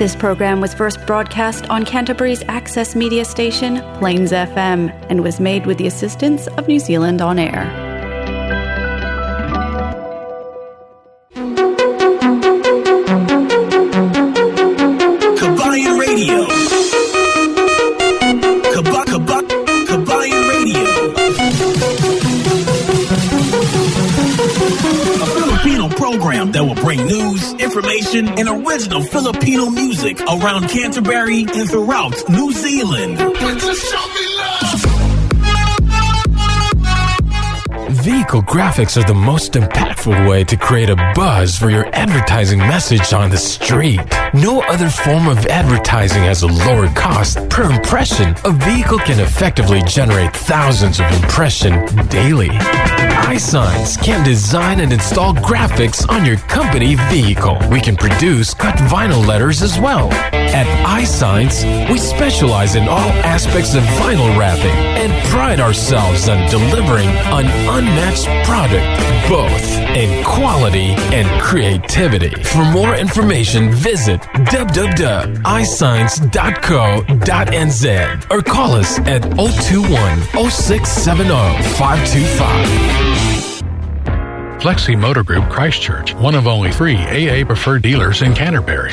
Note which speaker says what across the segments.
Speaker 1: This program was first broadcast on Canterbury's access media station, Plains FM, and was made with the assistance of New Zealand On Air.
Speaker 2: Kabayan Radio. Kaba, kaba, Kabayan Radio. A Filipino program that will bring news, information, and original Filipino music around Canterbury and throughout New Zealand.
Speaker 3: Vehicle graphics are the most impactful way to create a buzz for your advertising message on the street. No other form of advertising has a lower cost per impression. A vehicle can effectively generate thousands of impressions daily. iSigns can design and install graphics on your company vehicle. We can produce cut vinyl letters as well. At iSigns, we specialize in all aspects of vinyl wrapping and pride ourselves on delivering an unmatched product, both in quality and creativity. For more information, visit www.isigns.co.nz or call us at 021 0670 525.
Speaker 4: Flexi Motor Group Christchurch, one of only three AA preferred dealers in Canterbury.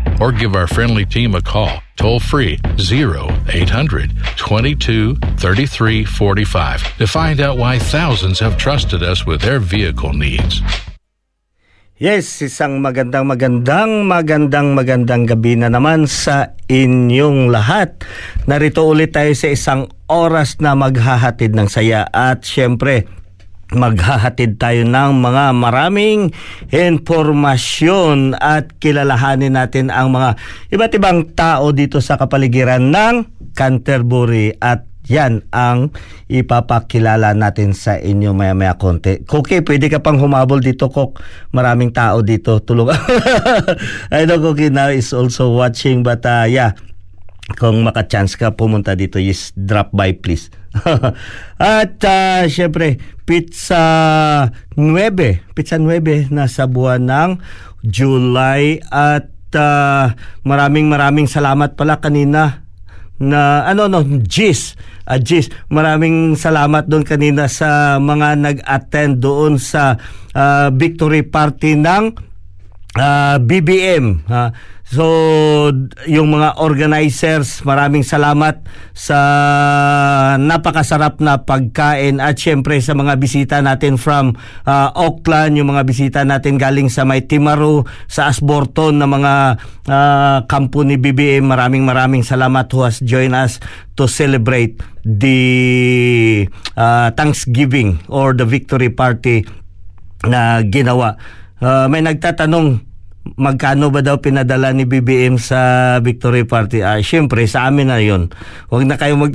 Speaker 4: or give our friendly team a call toll free 0800 22 33 45 to find out why thousands have trusted us with their vehicle needs.
Speaker 5: Yes, isang magandang magandang magandang magandang gabi na naman sa inyong lahat. Narito ulit tayo sa isang oras na maghahatid ng saya at syempre maghahatid tayo ng mga maraming impormasyon at kilalahanin natin ang mga iba't ibang tao dito sa kapaligiran ng Canterbury at yan ang ipapakilala natin sa inyo maya-maya konti. Koki, pwede ka pang humabol dito, Kok. Maraming tao dito. Tulungan. I know Koki now is also watching but uh, yeah, kung maka-chance ka pumunta dito, just drop by please. At uh, syempre, pizza 9, pizza 9 nasa buwan ng July. At uh, maraming maraming salamat pala kanina na ano no Gis. Uh, Gis maraming salamat doon kanina sa mga nag-attend doon sa uh, victory party ng uh, BBM ha? So yung mga organizers maraming salamat sa napakasarap na pagkain at syempre sa mga bisita natin from uh, Auckland yung mga bisita natin galing sa may Timaru sa Asborton na mga uh, kampo ni BBM maraming maraming salamat who has joined us to celebrate the uh, Thanksgiving or the victory party na ginawa Uh, may nagtatanong magkano ba daw pinadala ni BBM sa victory party? Ah, syempre sa amin na 'yon. Huwag na kayo mag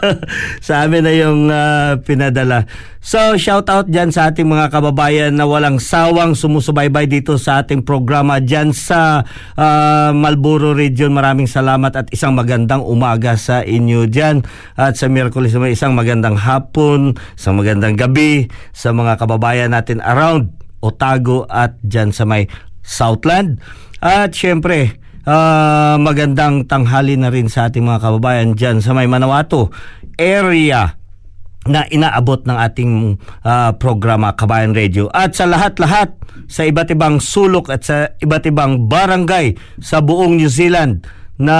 Speaker 5: sa amin na yung uh, pinadala. So shout out diyan sa ating mga kababayan na walang sawang sumusubaybay dito sa ating programa diyan sa uh, Malboro region. Maraming salamat at isang magandang umaga sa inyo diyan. At sa Miyerkules may isang magandang hapon, isang magandang gabi sa mga kababayan natin around Otago at dyan sa may Southland. At syempre, uh, magandang tanghali na rin sa ating mga kababayan dyan sa may Manawato area na inaabot ng ating uh, programa Kabayan Radio. At sa lahat-lahat sa iba't ibang sulok at sa iba't ibang barangay sa buong New Zealand na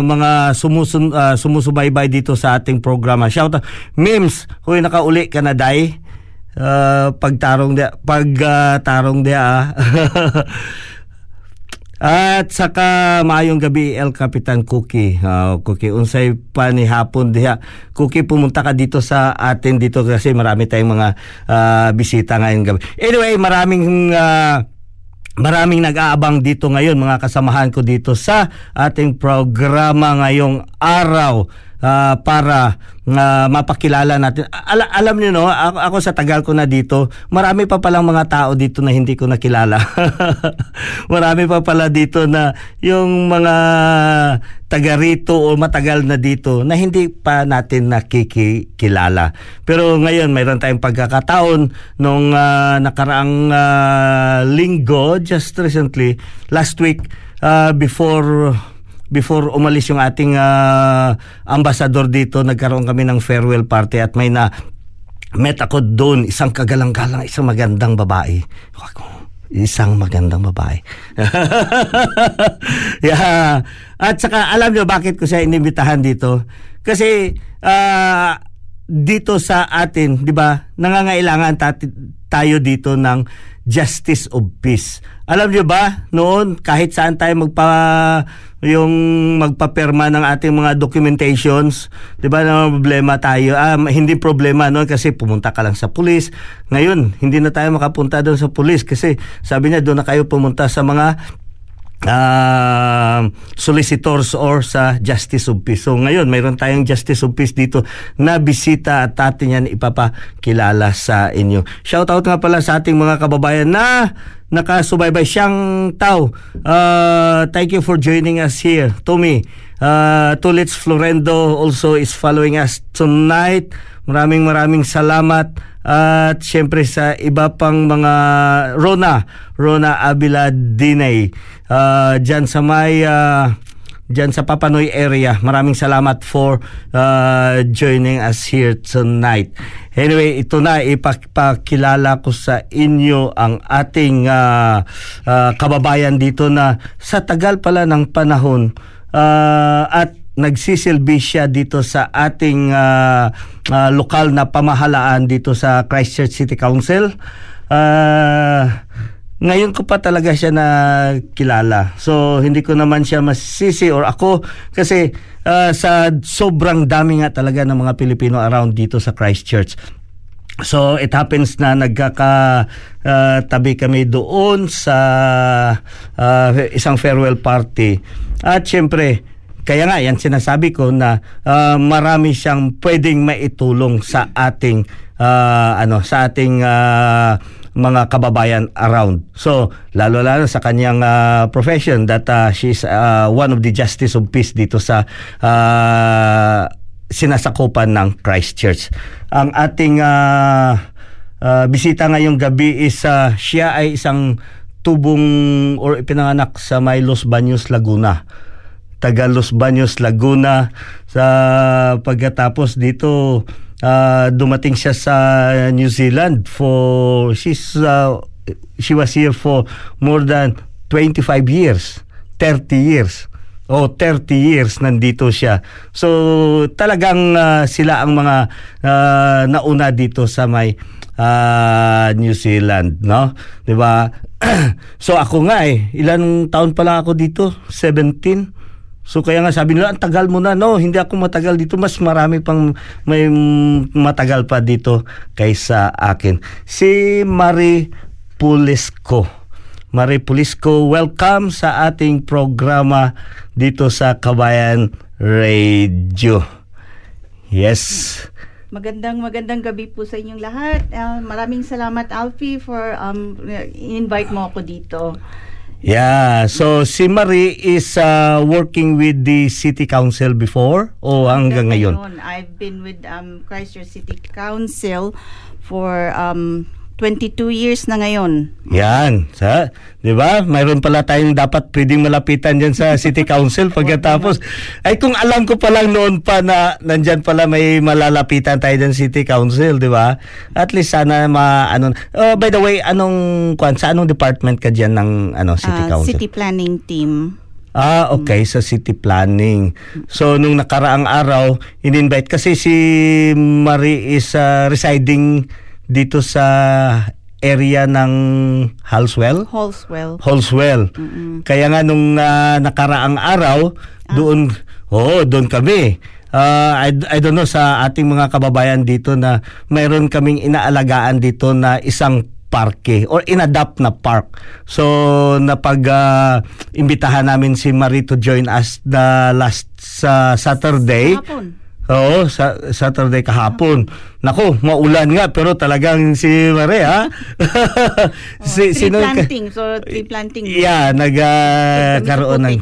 Speaker 5: mga sumusun, uh, sumusubaybay dito sa ating programa. Shout out. Mims, huy nakauli ka na day. Uh, pagtarong dia pag uh, tarong dia ah. At saka maayong gabi El Capitan Cookie. Uh, Cookie unsay pa hapon diha. Cookie pumunta ka dito sa atin dito kasi marami tayong mga uh, bisita ngayong gabi. Anyway, maraming uh, Maraming nag-aabang dito ngayon mga kasamahan ko dito sa ating programa ngayong araw uh, para uh, mapakilala natin. Al- alam niyo no, ako, ako sa tagal ko na dito, marami pa palang mga tao dito na hindi ko nakilala. marami pa pala dito na yung mga taga rito o matagal na dito na hindi pa natin nakikilala. Pero ngayon mayroon tayong pagkakataon nung uh, nakaraang uh, linggo just recently last week uh, before before umalis yung ating uh, ambassador dito, nagkaroon kami ng farewell party at may na met ako doon, isang kagalang-galang, isang magandang babae. Isang magandang babae. yeah. At saka alam niyo bakit ko siya inimbitahan dito? Kasi uh, dito sa atin, 'di ba? Nangangailangan tayo dito ng justice of peace. Alam niyo ba, noon kahit saan tayo magpa yung magpaperma ng ating mga documentations, 'di ba? Na problema tayo. Ah, hindi problema noon kasi pumunta ka lang sa pulis. Ngayon, hindi na tayo makapunta doon sa pulis kasi sabi niya doon na kayo pumunta sa mga uh, solicitors or sa Justice of Peace. So ngayon, mayroon tayong Justice of Peace dito na bisita at atin yan ipapakilala sa inyo. Shout out nga pala sa ating mga kababayan na nakasubaybay siyang tao. Uh, thank you for joining us here. Tommy, uh, Tulits Florendo also is following us tonight. Maraming maraming salamat at syempre sa iba pang mga Rona, Rona Abila Dinay. Uh, dyan sa may uh, dyan sa Papanoy area. Maraming salamat for uh, joining us here tonight. Anyway, ito na ipakilala ko sa inyo ang ating uh, uh, kababayan dito na sa tagal pala ng panahon uh, at nagsisilbi siya dito sa ating uh, uh, lokal na pamahalaan dito sa Christchurch City Council. Uh, ngayon ko pa talaga siya na kilala. So hindi ko naman siya masisi or ako kasi uh, sa sobrang dami nga talaga ng mga Pilipino around dito sa Christchurch. So it happens na nagkaka uh, tabi kami doon sa uh, isang farewell party. At syempre kaya nga yan sinasabi ko na uh, marami siyang pwedeng maitulong sa ating uh, ano sa ating uh, mga kababayan around. So, lalo-lalo sa kanyang uh, profession that uh, she's uh, one of the justice of peace dito sa uh, sinasakupan ng Christchurch. Ang ating uh, uh, bisita ngayong gabi is uh, siya ay isang tubong or ipinanganak sa may Los Baños, Laguna taga Los Baños, Laguna. Sa pagkatapos dito, uh, dumating siya sa New Zealand for she's uh, she was here for more than 25 years, 30 years. Oh, 30 years nandito siya. So talagang uh, sila ang mga uh, nauna dito sa may uh, New Zealand, no? 'Di ba? so ako nga eh, ilang taon pa lang ako dito? 17. So kaya nga sabi nila, ang tagal mo na. No, hindi ako matagal dito. Mas marami pang may matagal pa dito kaysa akin. Si Marie Pulisco. Marie Pulisco, welcome sa ating programa dito sa Kabayan Radio. Yes.
Speaker 6: Magandang magandang gabi po sa inyong lahat. Uh, maraming salamat Alfie for um invite mo ako dito.
Speaker 5: Yeah, so si Marie is uh, working with the city council before o hanggang ngayon?
Speaker 6: I've been with um, Christchurch City Council for um, 22 years na ngayon.
Speaker 5: Yan, sa, 'di ba? Mayroon pala tayong dapat pwedeng malapitan diyan sa City Council pagkatapos. ay kung alam ko pa lang noon pa na nandiyan pala may malalapitan tayo diyan City Council, 'di ba? At least sana ma ano oh, by the way, anong kwan sa anong department ka diyan ng ano City uh, Council?
Speaker 6: City Planning Team.
Speaker 5: Ah, okay, sa city planning. So, nung nakaraang araw, in-invite kasi si Marie is ah, residing dito sa area ng Halswell.
Speaker 6: Holswell.
Speaker 5: Holswell. Kaya nga nung ah, nakaraang araw, doon, oo, doon kami. Ah, I, I don't know sa ating mga kababayan dito na mayroon kaming inaalagaan dito na isang parke or inadapt na park. So napag ah, imbitahan namin si Marie to join us the last sa Saturday.
Speaker 6: Hapon.
Speaker 5: Oo, sa Saturday kahapon. Nako, maulan nga pero talagang si Marie ha.
Speaker 6: tree
Speaker 5: sino yung ka-
Speaker 6: planting. So, tree planting.
Speaker 5: Yeah, nagkaroon ng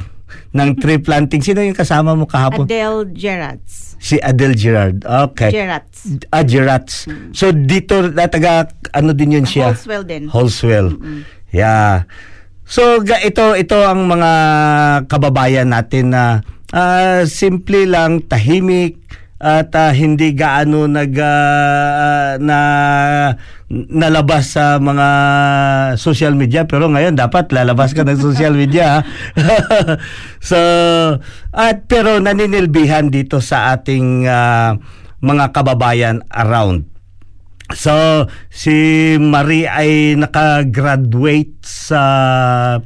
Speaker 5: ng tree planting. Sino yung kasama mo kahapon?
Speaker 6: Adele Gerards.
Speaker 5: Si Adele Gerard. Okay.
Speaker 6: Gerards.
Speaker 5: Ah, Gerards. So dito na taga ano din yun siya?
Speaker 6: Holswell din.
Speaker 5: Holswell. Yeah. So ito ito ang mga kababayan natin na ah, simple lang tahimik at ah, hindi gaano nag ah, na nalabas sa mga social media pero ngayon dapat lalabas ka ng social media. so at pero naninilbihan dito sa ating ah, mga kababayan around. So, si Marie ay nakagraduate sa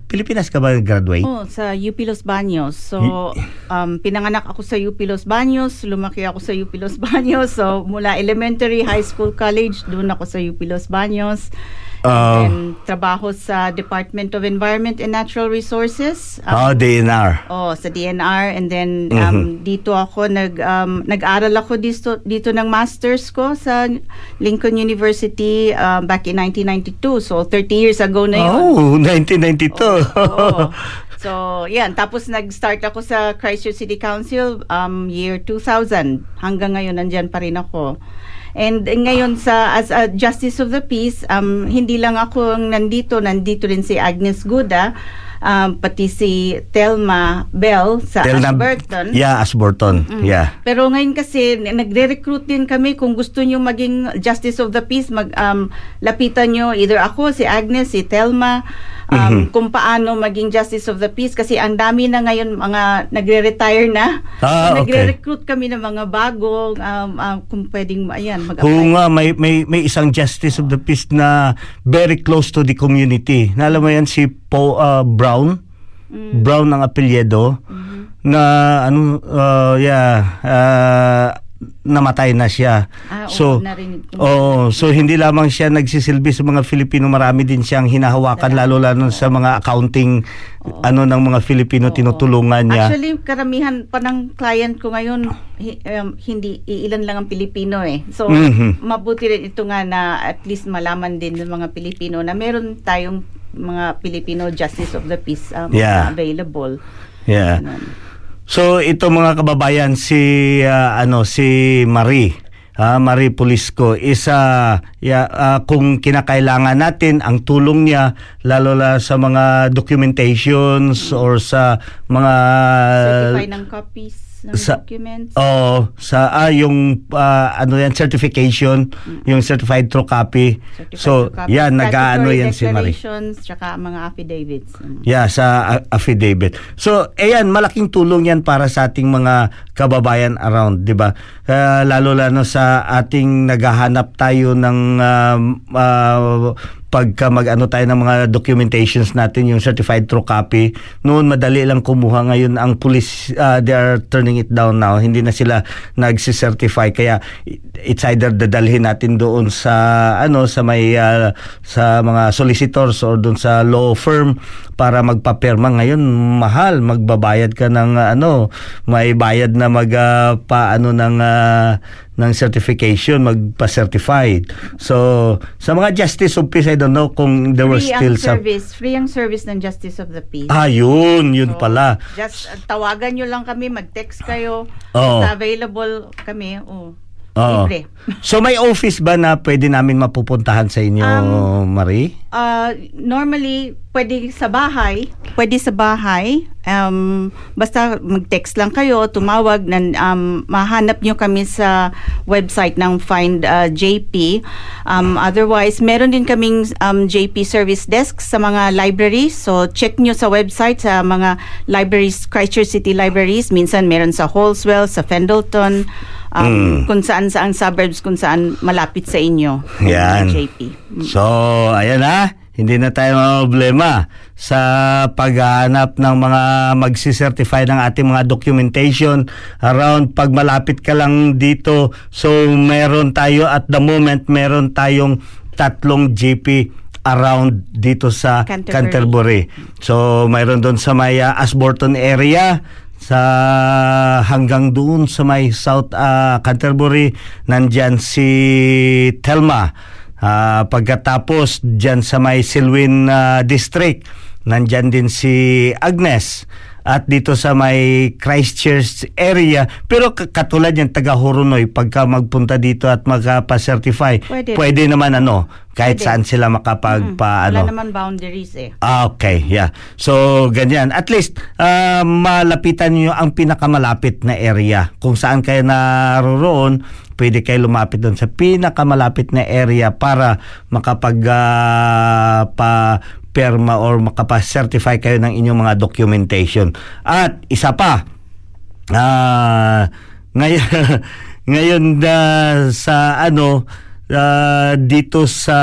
Speaker 5: Pilipinas ka ba graduate?
Speaker 6: Oh, sa UP Los Baños. So, um, pinanganak ako sa UP Los Baños, lumaki ako sa UP Los Baños. So, mula elementary, high school, college, doon ako sa UP Los Baños.
Speaker 5: Ah.
Speaker 6: and trabaho sa Department of Environment and Natural Resources.
Speaker 5: Oh,
Speaker 6: Um,
Speaker 5: DNR.
Speaker 6: Oh, sa DNR and then
Speaker 5: Mhm.
Speaker 6: um, dito ako nag um, nag-aral ako dito dito ng masters ko sa Lincoln University um, back in 1992. So 30 years ago na yun.
Speaker 5: Oh, 1992.
Speaker 6: Oo. So, yan. Tapos nag-start ako sa Christchurch City Council um, year 2000. Hanggang ngayon, nandyan pa rin ako. And ngayon sa as a Justice of the Peace, um, hindi lang ako ang nandito, nandito rin si Agnes Guda, um, pati si Telma Bell sa
Speaker 5: Telna-
Speaker 6: Ashburton.
Speaker 5: Yeah, Ashburton.
Speaker 6: Mm.
Speaker 5: Yeah.
Speaker 6: Pero ngayon kasi nagre-recruit din kami kung gusto niyo maging Justice of the Peace, mag um, lapitan niyo either ako, si Agnes, si Telma, um,
Speaker 5: Mhm.
Speaker 6: kung paano maging Justice of the Peace kasi ang dami na ngayon mga nagre-retire na.
Speaker 5: Ah,
Speaker 6: so,
Speaker 5: okay.
Speaker 6: nagre-recruit kami ng mga bago um, um, kung pwedeng ayan
Speaker 5: Oo
Speaker 6: mag-apply.
Speaker 5: nga, may, may, may isang justice of the peace na very close to the community. Naalam mo yan si Po uh, Brown?
Speaker 6: Mm.
Speaker 5: Brown ang apelyido
Speaker 6: Mm-hmm.
Speaker 5: na ano uh, yeah uh, namatay na siya.
Speaker 6: Ah, oo,
Speaker 5: so
Speaker 6: ko.
Speaker 5: oh, so hindi lamang siya nagsisilbi sa mga Filipino, marami din siyang hinahawakan lalo lalo sa mga accounting ano ng mga Filipino
Speaker 6: Oo.
Speaker 5: tinutulungan niya.
Speaker 6: Actually, karamihan pa ng client ko ngayon, um, hindi, iilan lang ang Pilipino eh. So,
Speaker 5: Mhm.
Speaker 6: mabuti rin ito nga na at least malaman din ng mga Pilipino na meron tayong mga Filipino Justice of the Peace um,
Speaker 5: Yeah.
Speaker 6: available.
Speaker 5: yeah.
Speaker 6: Ganun.
Speaker 5: So ito mga kababayan si ah, ano si Marie. Ah, Marie Pulisco isa ya, ah, kung kinakailangan natin ang tulong niya lalo na sa mga documentations or sa mga
Speaker 6: Certify ng copies ng
Speaker 5: sa-
Speaker 6: documents.
Speaker 5: Oh, sa ah, yung ah, ano yan certification, yung certified true copy.
Speaker 6: Certified
Speaker 5: so,
Speaker 6: copy,
Speaker 5: yan nag-aano yan si Marie.
Speaker 6: tsaka mga affidavits. Mm.
Speaker 5: Yeah, sa a- affidavit. So, ayan, malaking tulong yan para sa ating mga kababayan around, di ba? Uh, lalo lalo sa ating naghahanap tayo ng um, uh, pagka mag-ano tayo ng mga documentations natin, yung certified true copy. Noon, madali lang kumuha. Ngayon, ang police, uh, they are turning it down now. Hindi na sila nagsicertify. Kaya, it's either dadalhin natin doon sa, ano, sa may, uh, sa mga solicitors or doon sa law firm para magpapirma. Ngayon, mahal. Magbabayad ka ng, uh, ano, may bayad na mag, uh, pa, ano, ng, uh, ng certification, magpa-certified. So, sa mga justice of peace, I don't know kung there were
Speaker 6: Free
Speaker 5: still
Speaker 6: ang
Speaker 5: some...
Speaker 6: service, free ang service ng Justice of the Peace.
Speaker 5: Ah, yun, yun
Speaker 6: So,
Speaker 5: pala.
Speaker 6: Just uh, tawagan nyo lang kami, mag-text kayo. Basta available kami. Oh.
Speaker 5: Oo.
Speaker 6: Libre.
Speaker 5: So may office ba na pwede namin mapupuntahan sa inyo,
Speaker 6: Um,
Speaker 5: Marie?
Speaker 6: Uh, normally, pwede sa bahay. Pwede sa bahay. Um, basta mag-text lang kayo, tumawag. Nan, um, mahanap nyo kami sa website ng Find uh, JP. Um, otherwise, meron din kaming um, JP service desk sa mga libraries. So, check nyo sa website sa mga libraries, Christchurch City Libraries. Minsan meron sa Holswell, sa Pendleton, um, kung saan saang suburbs, kung saan malapit sa inyo.
Speaker 5: Yan.
Speaker 6: JP.
Speaker 5: So, ayan na. Hindi na tayo problema sa paghahanap ng mga magsicertify ng ating mga documentation around pag malapit ka lang dito. So, meron tayo at the moment, meron tayong tatlong GP around dito sa
Speaker 6: Canterbury.
Speaker 5: Canterbury. So, mayroon doon sa may uh, Ashburton area sa hanggang doon sa may South ah, Canterbury nandyan si Telma Ah, pagkatapos dyan sa may Silwin ah, District nandyan din si Agnes at dito sa may Christchurch area pero katulad yan taga Horonoy pagka magpunta dito at magpa-certify
Speaker 6: Pwede.
Speaker 5: pwede naman ano kahit
Speaker 6: Pwede.
Speaker 5: saan sila makapagpa ano
Speaker 6: Wala naman boundaries eh.
Speaker 5: Ah, okay, yeah. So, ganyan. At least, ah, malapitan nyo ang pinakamalapit na area. Kung saan kayo naroroon, pwede kayo lumapit doon sa pinakamalapit na area para makapag ah, pa perma or makapa-certify kayo ng inyong mga documentation. At isa pa, ah ngayon ngayon ah, sa ano ah, dito sa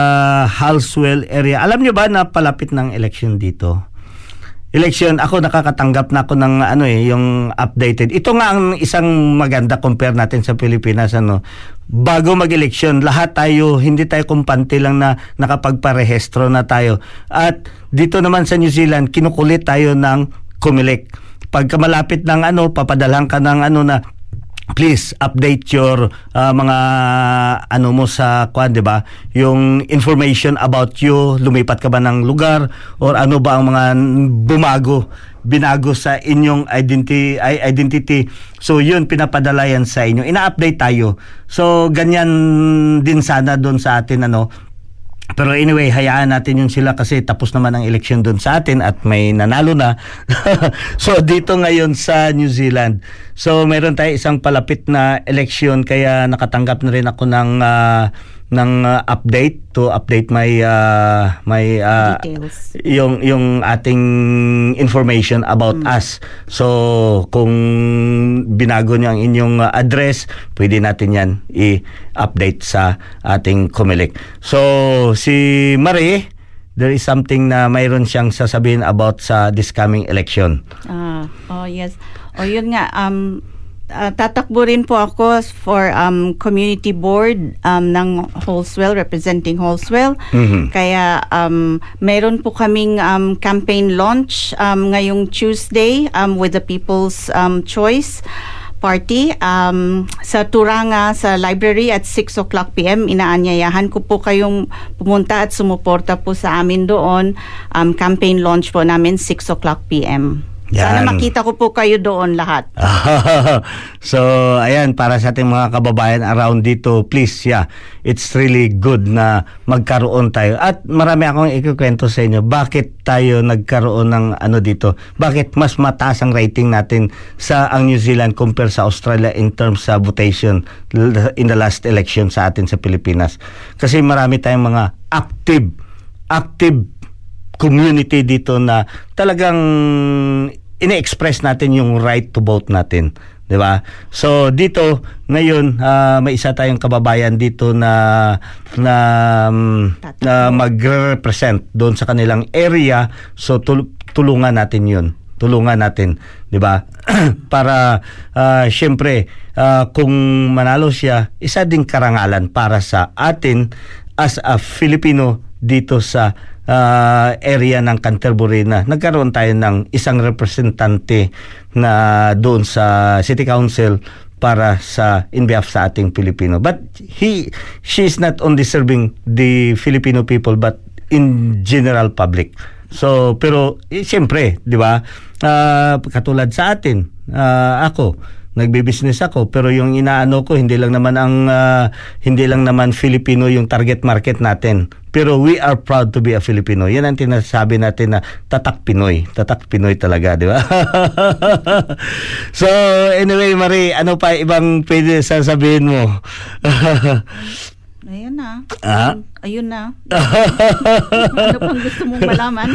Speaker 5: Halswell area. Alam niyo ba na palapit ng election dito? Election, ako nakakatanggap na ako ng ano eh, yung updated. Ito nga ang isang maganda compare natin sa Pilipinas ano. Bago mag-election, lahat tayo hindi tayo kumpante lang na nakapagparehistro na tayo. At dito naman sa New Zealand, kinukulit tayo ng Comelec. Pagka malapit ng ano, papadalang ka ng ano na please update your uh, mga ano mo sa kwan 'di ba? Yung information about you lumipat ka ba ng lugar or ano ba ang mga bumago binago sa inyong identity identity? So yun pinapadala yan sa inyo. Ina-update tayo. So ganyan din sana doon sa atin ano? Pero anyway, hayaan natin yun sila kasi tapos naman ang election doon sa atin at may nanalo na. so dito ngayon sa New Zealand. So meron tayo isang palapit na election kaya nakatanggap na rin ako ng ah, ng ah, update to update my ah, my ah,
Speaker 6: Details.
Speaker 5: yung yung ating information about us. So kung binago niyo ang inyong uh, address, pwede natin 'yan i-update sa ating Comelec. So si Marie, there is something na mayroon siyang sasabihin about sa this coming election.
Speaker 6: Ah, oh yes. O yun nga um ah, tatakbo rin po ako for um community board um ng Holswell representing Holswell.
Speaker 5: Mhm.
Speaker 6: Kaya um meron po kaming um campaign launch um ngayong Tuesday um with the People's um Choice party um, sa Turanga sa library at 6 o'clock p.m. Inaanyayahan ko po kayong pumunta at sumuporta po sa amin doon. Um, campaign launch po namin 6 o'clock p.m. Sana
Speaker 5: Yan.
Speaker 6: makita ko po kayo doon lahat.
Speaker 5: so, ayan, para sa ating mga kababayan around dito, please, yeah, it's really good na magkaroon tayo. At marami akong ikukwento sa inyo, bakit tayo nagkaroon ng ano dito? Bakit mas mataas ang rating natin sa ang New Zealand compare sa Australia in terms sa votation in the last election sa atin sa Pilipinas? Kasi marami tayong mga active, active community dito na talagang ine-express natin yung right to vote natin. 'di ba? So dito ngayon ah, may isa tayong kababayan dito na na um, na magre-represent doon sa kanilang area. So tul- tulungan natin 'yun. Tulungan natin, 'di ba? para ah, syempre ah, kung manalo siya, isa ding karangalan para sa atin as a Filipino dito sa ah, area ng Canterbury na nagkaroon tayo ng isang representante na doon sa City Council para sa in behalf sa ating Pilipino. But he she is not only serving the Filipino people but in general public. So pero eh, siyempre, 'di ba? Ah, katulad sa atin, ah, ako nagbi-business ako pero yung inaano ko hindi lang naman ang ah, hindi lang naman Filipino yung target market natin. Pero we are proud to be a Filipino. Yan ang tinasabi natin na tatak Pinoy. Tatak Pinoy talaga, di ba? so, anyway, Marie, ano pa ibang pwede sasabihin mo?
Speaker 6: Ayun na.
Speaker 5: Ah?
Speaker 6: Ayun na. ano pang gusto mong malaman?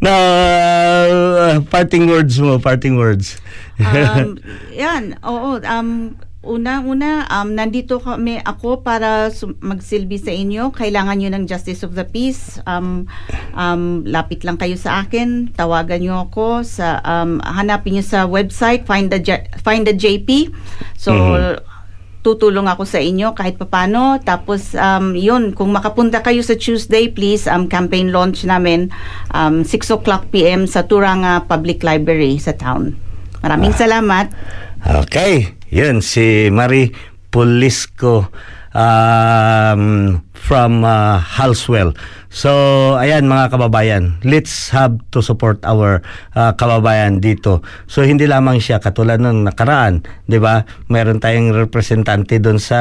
Speaker 5: na uh, parting words mo, parting words.
Speaker 6: Um, yan, oo. Um, Una-una, um, nandito kami ako para magsilbi sa inyo. Kailangan nyo ng Justice of the Peace. Um, um, lapit lang kayo sa akin. Tawagan nyo ako. Sa, um, hanapin nyo sa website, find the, J- find the JP. So, tutulong ako sa inyo kahit papano. Tapos, um, yun, kung makapunta kayo sa Tuesday, please, um, campaign launch namin, um, 6 o'clock p.m. sa Turanga Public Library sa town. Maraming salamat.
Speaker 5: Okay, yun si Marie Pulisco um, from uh, Halswell. So, ayan mga kababayan, let's have to support our uh, kababayan dito. So, hindi lamang siya katulad ng nakaraan, 'di ba? Meron tayong representante doon sa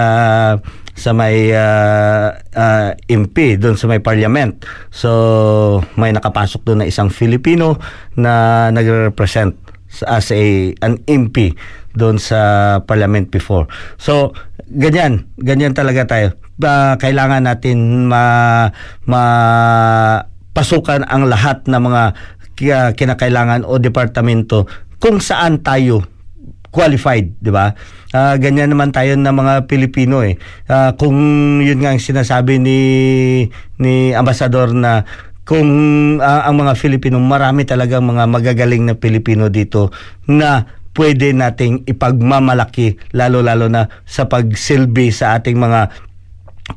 Speaker 5: sa may uh, uh, MP doon sa may parliament. So, may nakapasok doon na isang Filipino na nagre-represent as a an MP doon sa parliament before. So ganyan, ganyan talaga tayo. Ba, kailangan natin ma, ma pasukan ang lahat ng mga ki- kinakailangan o departamento kung saan tayo qualified, 'di ba? Ah, ganyan naman tayo ng mga Pilipino eh. Ah, kung yun nga ang sinasabi ni ni ambassador na kung ah, ang mga Filipino marami talaga mga magagaling na Pilipino dito na pwede nating ipagmamalaki lalo-lalo na sa pagsilbi sa ating mga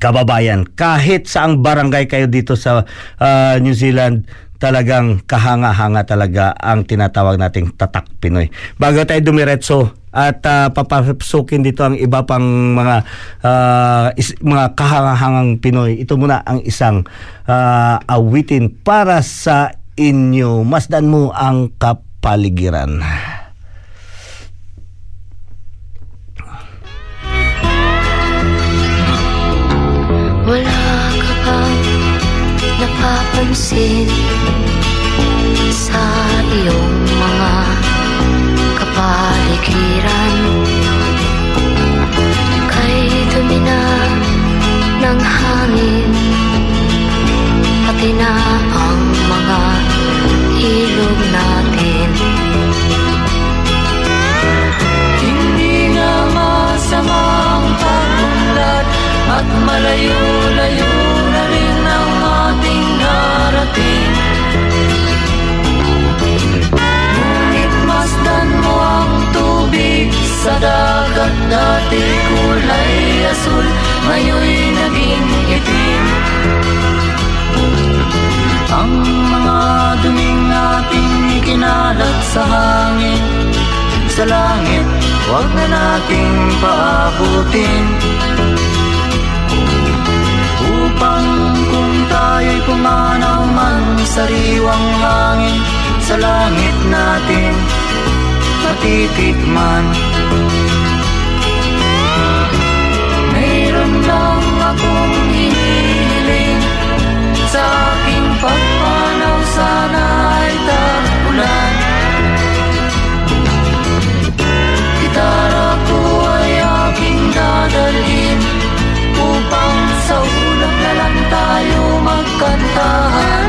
Speaker 5: kababayan. Kahit saang barangay kayo dito sa ah, New Zealand, talagang kahanga-hanga talaga ang tinatawag nating tatak Pinoy. Bago tayo dumiretso at ah, papasukin dito ang iba pang mga ah, is- mga kahangahangang Pinoy. Ito muna ang isang ah, awitin para sa inyo. Masdan mo ang kapaligiran.
Speaker 7: Wala ka bang napapansin sa iyong mga kapaligiran? Kay dumi na ng hangin Pati na ang mga ilog natin
Speaker 8: Hindi na masamang pagmulat At malayo-layo Huwag na nating paabutin Upang kung tayo'y pumanaw man Sariwang hangin sa langit natin Matitikman. Mayroon magkantahan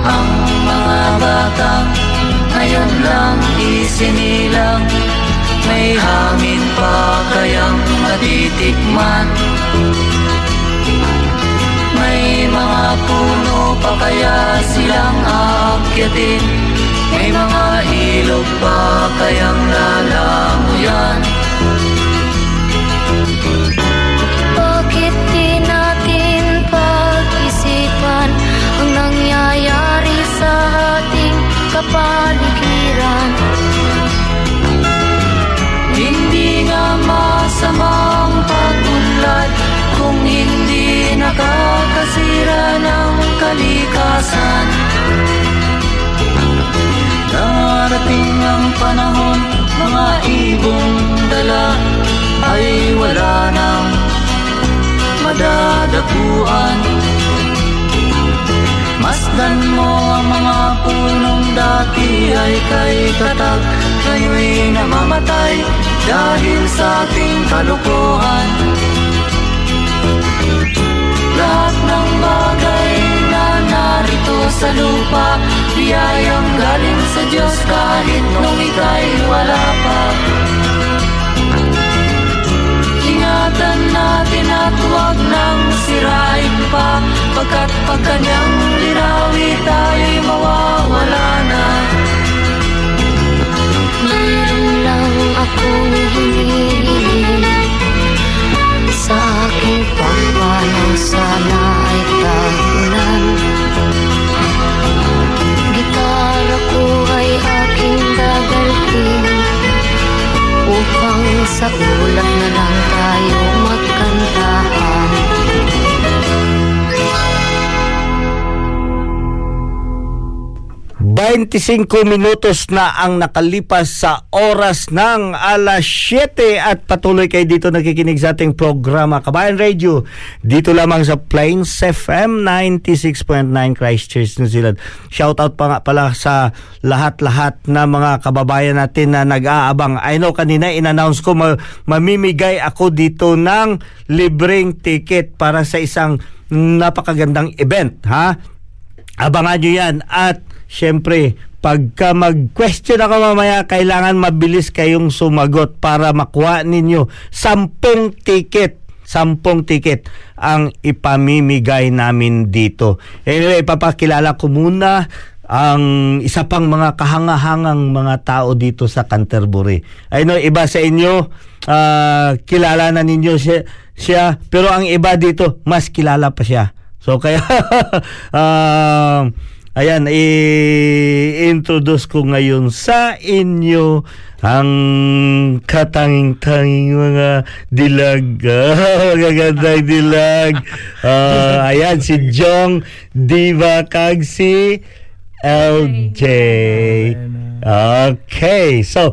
Speaker 8: Ang mga bata ngayon lang isinilang. May hangin pa kayang matitikman pa kaya silang aakyatin May mga ilog pa kalikasan Darating ang panahon Mga ibong dala Ay wala nang madadapuan Masdan mo ang mga punong dati ay kay tatag Ngayon'y namamatay dahil sa ating kalukuhan. Lahat ng narito sa lupa Biyayang galing sa Diyos kahit nung ika'y wala pa. Ingatan natin at huwag nang sirain pa Pagkat pag kanyang linawi tayo'y mawawala na.
Speaker 7: Mayroon lang akong hinihiling Sa aking pagpanaw sana ay tagulan Upang sa ulat na lang tayo magkantahan
Speaker 5: 25 minutos na ang nakalipas sa oras ng alas 7 at patuloy kayo dito nakikinig sa ating programa Kabayan Radio dito lamang sa Plains FM 96.9 Christchurch, New Zealand. Shout out pa nga pala sa lahat-lahat na mga kababayan natin na nag-aabang. I know kanina in-announce ko ma- mamimigay ako dito ng libreng ticket para sa isang napakagandang event ha. Abangan nyo yan at syempre pagka mag-question ako mamaya kailangan mabilis kayong sumagot para makuha ninyo sampung ticket sampung ticket ang ipamimigay namin dito. Anyway, papakilala ko muna ang isa pang mga kahangahangang mga tao dito sa Canterbury. I know iba sa inyo ah, kilala na ninyo siya, siya pero ang iba dito mas kilala pa siya. So kaya um, ayan i-introduce ko ngayon sa inyo ang katanging-tanging mga dilag. Magagandang dilag. Ah, ayan si Jong Diva kag si LJ. Okay. So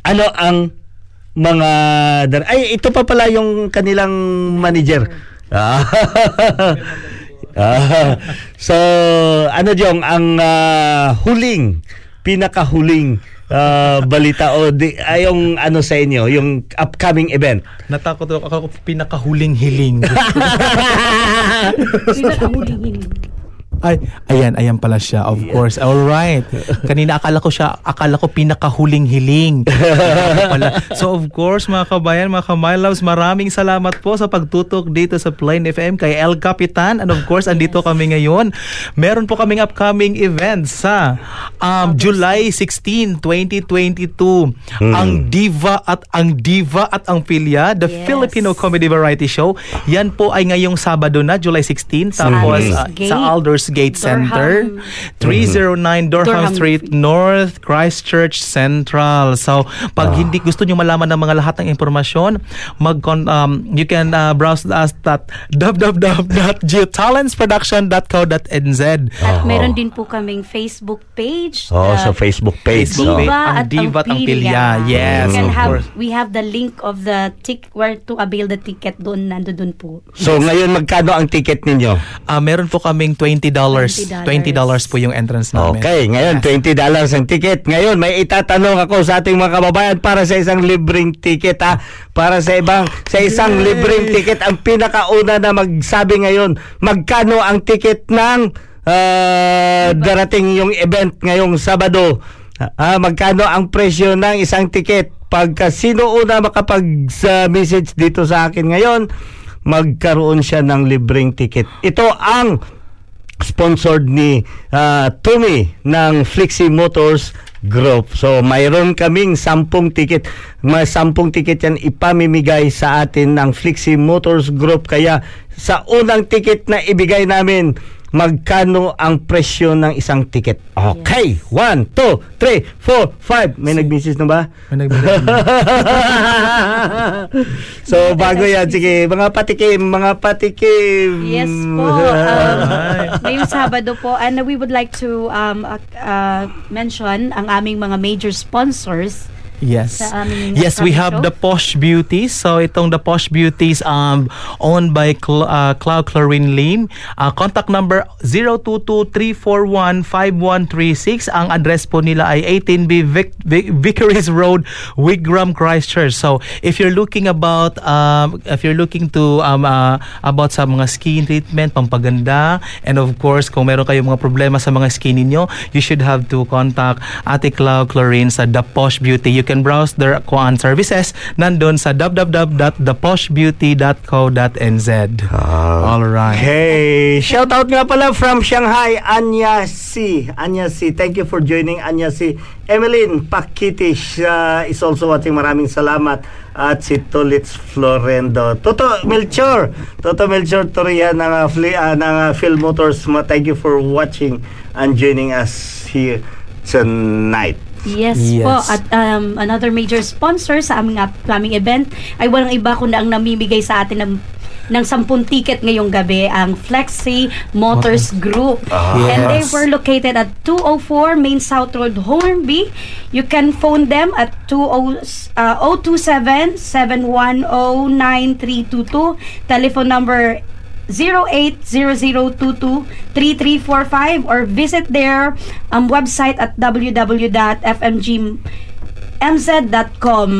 Speaker 5: ano ang mga ay ito pa pala yung kanilang manager. Ah. Ah, so ano Jong ang ah, huling pinakahuling ah, balita o di, ay yung ano sa inyo yung upcoming event
Speaker 9: Natakot ako, ako pinakahuling hiling. Ay, ayan, ayan pala siya. Of course. All right. Kanina akala ko siya, akala ko pinakahuling hiling. pala. So of course, mga kabayan, mga kamay loves, maraming salamat po sa pagtutok dito sa Plain FM kay El Capitan. And of course, andito kami ngayon. Meron po kaming upcoming events sa um, July 16, 2022. Ang Diva at ang Diva at ang Pilya, the
Speaker 6: Yes.
Speaker 9: Filipino Comedy Variety Show. Yan po ay ngayong Sabado na, July 16. Tapos ah,
Speaker 6: Gate.
Speaker 9: sa Aldous Gate Center,
Speaker 6: Durham.
Speaker 9: 309 Durham
Speaker 6: Durham.
Speaker 9: Street North, Christchurch Central. So, pag hindi gusto nyo malaman ng mga lahat ng impormasyon, mag um, you can uh, browse us at www.geotalentsproduction.co.nz.
Speaker 10: At meron din po kaming Facebook page.
Speaker 5: oh sa Facebook page
Speaker 9: page.
Speaker 10: Diva
Speaker 9: Ang
Speaker 10: at
Speaker 9: Diva at ang
Speaker 10: ang
Speaker 9: Pilya. Yes,
Speaker 10: You can
Speaker 9: of
Speaker 10: have,
Speaker 9: course.
Speaker 10: we have the link of the tick where to avail the ticket doon, nando doon po.
Speaker 5: so ngayon magkano ang ticket ninyo
Speaker 9: Ah, meron po kaming $20. $20
Speaker 10: $20
Speaker 9: po yung entrance namin.
Speaker 5: Okay, ngayon $20 ang ticket. Ngayon may itatanong ako sa ating mga kababayan para sa isang libreng ticket ha. Para sa ibang sa isang libreng ticket ang pinakauna na magsabi ngayon magkano ang ticket ng ah, darating yung event ngayong Sabado. Ah, magkano ang presyo ng isang ticket? Pagka sino una makapag-message dito sa akin ngayon, magkaroon siya ng libreng ticket. Ito ang sponsored ni ah, Tumi ng Flixie Motors Group. So mayroon kaming sampung ticket. May sampung ticket yan ipamimigay sa atin ng Flixie Motors Group. Kaya sa unang ticket na ibigay namin, magkano ang presyo ng isang ticket. Okay. One, two, three, four, five. May nag-message na ba?
Speaker 9: May nag-
Speaker 5: so, bago yan. Sige, mga patikim, mga patikim.
Speaker 10: Yes po. Um, ngayong Sabado po, and we would like to um, uh, uh, mention ang aming mga major sponsors
Speaker 9: Yes.
Speaker 10: sa aming
Speaker 9: Yes, we have
Speaker 10: show.
Speaker 9: the Posh Beauties. So itong the Posh Beauties um owned by Cl- uh, Cloud Chlorine Lim. Uh, contact number 022-341-5136. Ang address po nila ay 18B Vic- Vic- Vicaries Road, Wigram, Christchurch. So if you're looking about um if you're looking to um uh, about sa mga skin treatment, pampaganda, and of course kung meron kayong mga problema sa mga skin ninyo, you should have to contact Ate Cloud Chlorine sa The Posh Beauty. You can browse their kuan services nandun sa www.theposhbeauty.co.nz. All right.
Speaker 5: Okay. Shout out nga pala from Shanghai, Anya C. Anya C. Thank you for joining Anya C. Emeline Pakitish uh, is also watching. Maraming salamat. At si Tulits Florendo. Toto Melchor. Toto Melchor Torian ng, uh, fli, uh, ng uh, Phil Motors. Ma- Thank you for watching and joining us here tonight.
Speaker 10: Yes,
Speaker 9: Yes.
Speaker 10: po. At um, another major sponsor sa aming upcoming event ay walang iba kundi ang namimigay sa atin ng ng 10 ticket ngayong gabi ang Flexi Motors Group. And they
Speaker 9: Yes.
Speaker 10: were located at 204 Main South Road, Hornby. You can phone them at 20, uh, 027-710-9322. Telephone number 0800223345 or visit their um, website at www.fmgmz.com.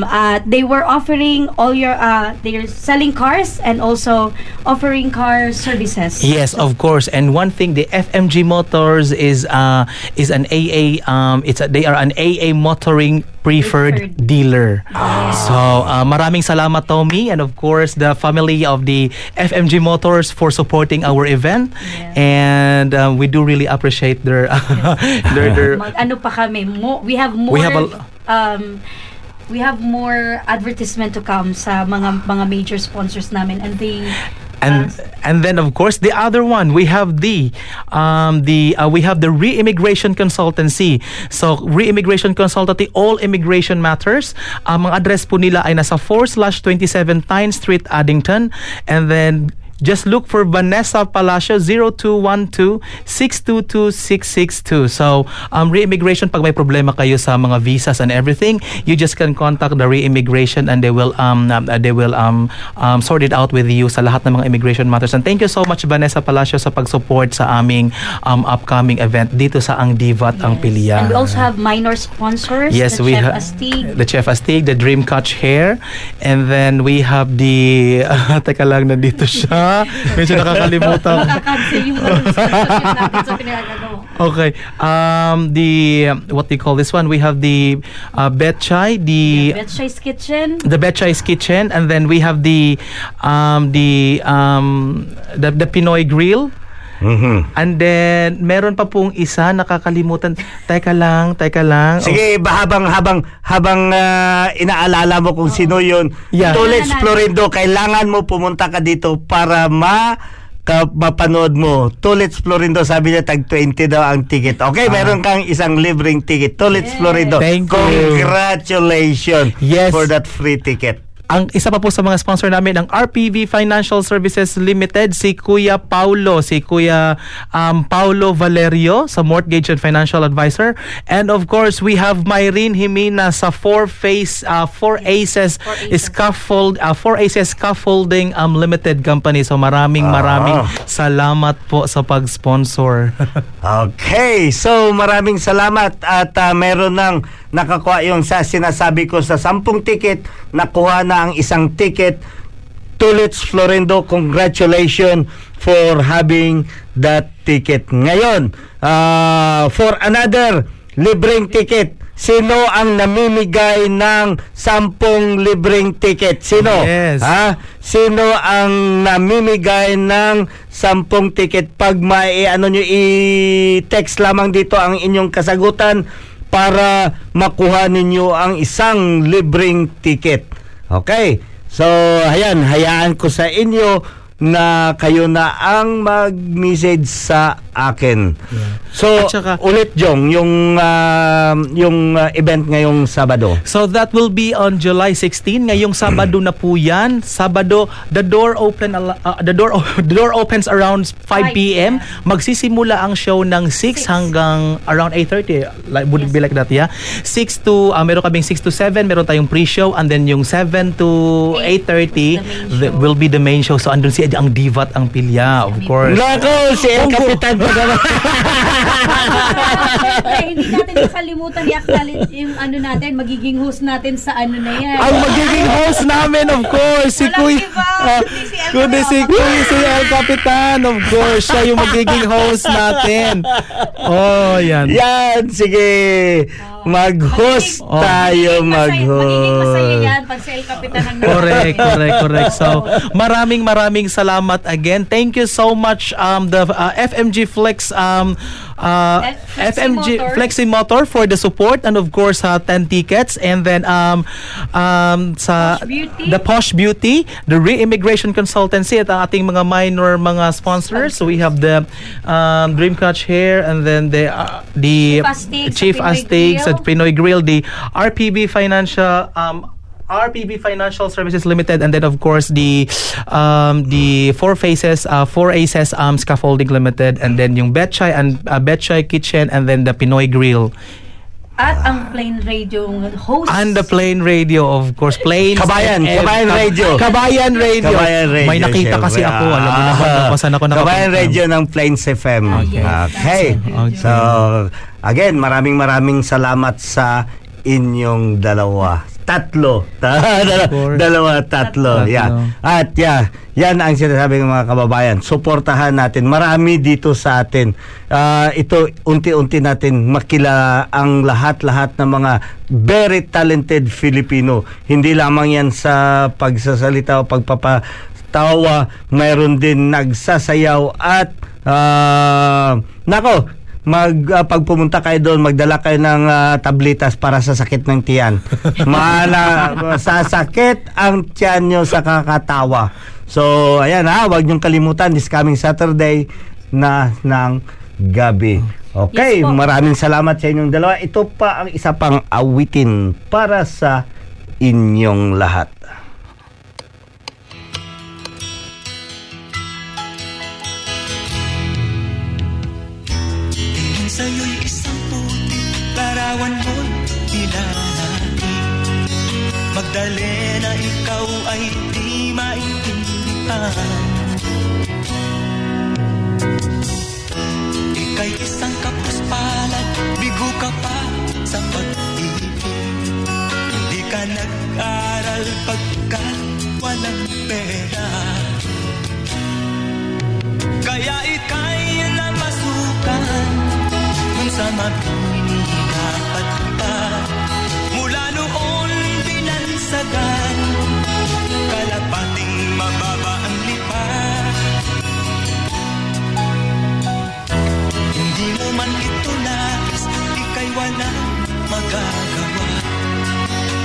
Speaker 10: Uh, they were offering all your uh, they're selling cars and also offering car services.
Speaker 9: Yes, of course. And one thing, the FMG Motors is uh is an AA um it's a, they are an AA motoring preferred,
Speaker 10: Preferred.
Speaker 9: dealer. So uh, maraming salamat Tommy. And of course the family of the FMG Motors for supporting our event. And um, we do really appreciate their their, their
Speaker 10: Mag, ano pa kami, mo, we have more
Speaker 9: We have a-
Speaker 10: um we have more advertisement to come sa mga mga major sponsors namin. And they
Speaker 9: and and then of course the other one we have the um the uh, we have the re-immigration consultancy. So re-immigration consultancy all immigration matters. Ang mga address po nila ay nasa 4/27 Tyne Street Addington. And then Just look for Vanessa Palacio 0212-622-662. So, um, re-immigration, pag may problema kayo sa mga visas and everything, you just can contact the re-immigration and they will um, um, uh, they will um, um, sort it out with you sa lahat ng mga immigration matters. And thank you so much Vanessa Palacio sa pag-support sa aming um, upcoming event dito sa Ang Diva at Ang Pilya.
Speaker 10: And we also have minor sponsors.
Speaker 9: Yes,
Speaker 10: the
Speaker 9: we
Speaker 10: Chef
Speaker 9: have
Speaker 10: Astig.
Speaker 9: the Chef Astig, the Dream Catch Hair, and then we have the teka lang nandito siya. Medyo nakakalimutan. Okay. Um the what do you call this one? We have the uh, Betchay, the
Speaker 10: Betshay's Kitchen.
Speaker 9: the Betchay's Kitchen and then we have the um the um the, the Pinoy Grill.
Speaker 5: Mhm.
Speaker 9: And then meron pa pong isa nakakalimutan. Teka lang, teka lang.
Speaker 5: Sige, ba- habang habang habang ah, inaalala mo kung sino 'yon.
Speaker 9: Yeah.
Speaker 5: Tulits Florindo, kailangan mo pumunta ka dito para ma ka, mapanood mo. Tulits Florindo, sabi niya tag 20 daw ang ticket. Okay, meron kang isang libreng ticket. Tulits Florindo.
Speaker 9: Ah. Thank you.
Speaker 5: Congratulations
Speaker 9: Yes.
Speaker 5: for that free ticket.
Speaker 9: Ang isa pa po sa mga sponsor namin ang RPV Financial Services Limited si Kuya Paulo si Kuya um, Paulo Valerio sa Mortgage and Financial Advisor. And of course we have Myrene Jimena sa Four Face uh, Four Aces,
Speaker 10: Four Aces.
Speaker 9: Scaffold uh, Four Aces Scaffolding um, Limited Company. So maraming maraming salamat po sa pag-sponsor.
Speaker 5: Okay, so maraming salamat at ah, meron ng nakakuha yung sa sinasabi ko sa 10 ticket, nakuha na ang isang ticket. Tulits Florendo, congratulations for having that ticket. Ngayon, ah, for another libreng ticket, sino ang namimigay ng 10 libreng ticket? Sino?
Speaker 9: Yes.
Speaker 5: Ha? Sino ang namimigay ng 10 ticket? Pag mai ano nyo i-text lamang dito ang inyong kasagutan para makuha ninyo ang isang libreng ticket. Okay? So, ayan, hayaan ko sa inyo na kayo na ang mag-message sa akin. So,
Speaker 9: At saka-
Speaker 5: ulit Jong, yung ah, yung ah, event ngayong Sabado.
Speaker 9: So that will be on July 16. Ngayong Sabado na po 'yan. Sabado, the door open uh, the door the door opens around 5 p.m. Magsisimula ang show ng 6 hanggang around 8:30. Like would it be like that, yeah? 6 to uh, meron kaming 6 to 7, meron tayong pre-show and then yung 7 to 8:30 the- will be the main show. So andun si ang divat ang pilya, of course.
Speaker 5: Nako, si El Capitan
Speaker 10: Ay, hindi natin nakalimutan i-acknowledge yung ano natin, magiging host natin sa ano na yan.
Speaker 9: ang magiging host namin, of course, si
Speaker 11: Walang
Speaker 9: Kuya,
Speaker 11: iba,
Speaker 9: ah,
Speaker 11: kundi si El
Speaker 9: kundi si
Speaker 11: Capitan.
Speaker 9: Kuya, si El Capitan, of course, siya yung magiging host natin. Oh, yan.
Speaker 5: Yan, sige. Mag-host
Speaker 10: Magiging-
Speaker 5: tayo,
Speaker 10: masaya- Magiging masaya
Speaker 5: mag-host.
Speaker 10: yan pag si El Capitan ang
Speaker 9: Correct, correct, correct. So, maraming maraming salamat again. Thank you so much um the uh, FMG Flex um uh FMG
Speaker 10: Motor.
Speaker 9: Flexi Motor for the support and of course uh, 10 tickets and then um um sa
Speaker 10: Posh
Speaker 9: the Posh Beauty, the Re-Immigration Consultancy at ang ating mga minor mga sponsors. So we have the um Dreamcatch here and then the uh, the
Speaker 10: Chief Astig sa
Speaker 9: Chief
Speaker 10: Pinoy
Speaker 9: Astig
Speaker 10: Grill.
Speaker 9: Pinoy Grill, the RPB Financial um RPB Financial Services Limited and then of course the um the Four Faces uh Four Aces um Scaffolding Limited and then yung Betchay and uh, Betchay Kitchen and then the Pinoy Grill
Speaker 10: At ang plain radio host.
Speaker 9: and the Plain Radio of course Plains
Speaker 5: Kabayan,
Speaker 9: FM.
Speaker 5: Kabayan Radio.
Speaker 9: Kabayan Radio
Speaker 5: Kabayan Radio.
Speaker 9: may nakita
Speaker 5: syempre.
Speaker 9: kasi ako alam mo naman
Speaker 5: Ah,
Speaker 9: kung saan ako nakapunta
Speaker 5: Kabayan Radio ng Plains FM.
Speaker 9: Okay.
Speaker 5: Okay.
Speaker 9: Okay.
Speaker 5: So, again, maraming maraming salamat sa inyong dalawa. Tatlo. Dala-
Speaker 9: course.
Speaker 5: dalawa, tatlo.
Speaker 9: Tatlo.
Speaker 5: Yeah. At yeah, yan ang sinasabi ng mga kababayan. Suportahan natin. Marami dito sa atin. Ah, ito, unti-unti natin makila ang lahat-lahat ng mga very talented Filipino. Hindi lamang yan sa pagsasalita o pagpapatawa. Mayroon din nagsasayaw at ah, nako, mag ah, pag pumunta kayo doon magdala kayo ng ah, tablitas para sa sakit ng tiyan. Maala sasakit ang tiyan nyo sa kakatawa. So ayan ha, wag niyong kalimutan this coming Saturday na ng gabi. Okay,
Speaker 10: Yes po.
Speaker 5: maraming salamat sa inyong dalawa. Ito pa ang isa pang awitin para sa inyong lahat.
Speaker 12: Sa'yo'y isang puti Larawan mo'y ilalaki Magdalena, ikaw ay di maintindihan. Ika'y isang kapuspalad Bigo ka pa sa pag-ibig. Hindi ka nag-aral pagkat walang pera. Kaya ika'y namasukan Sa mabinilapat pa Mula noon binansagan Kalapating mababa ang lipa. Hindi mo man ito nais Ika'y walang magagawa.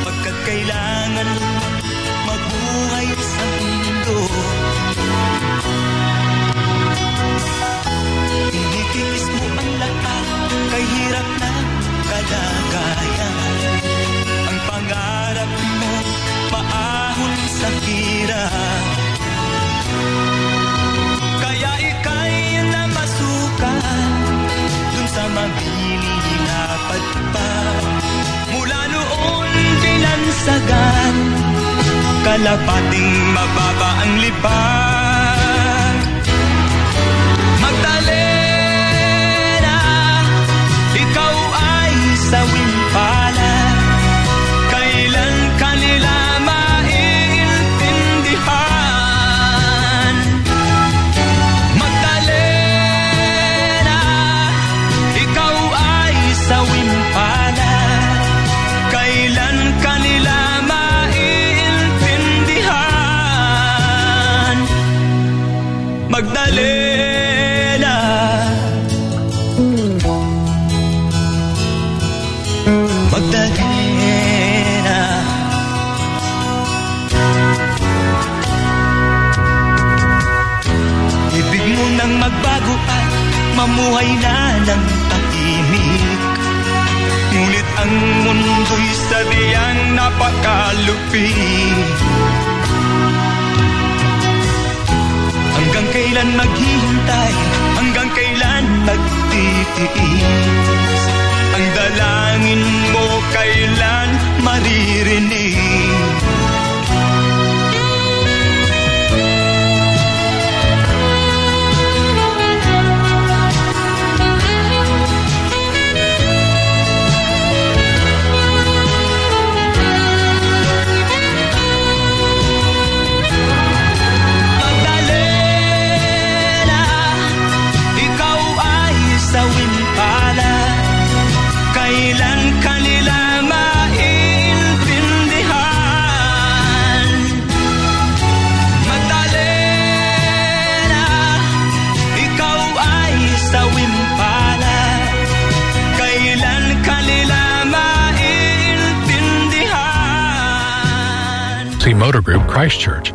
Speaker 12: Pagkat kailangan mo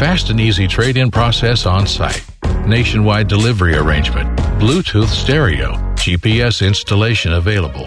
Speaker 4: Fast and easy trade in process on site. Nationwide delivery arrangement. Bluetooth stereo. GPS installation available.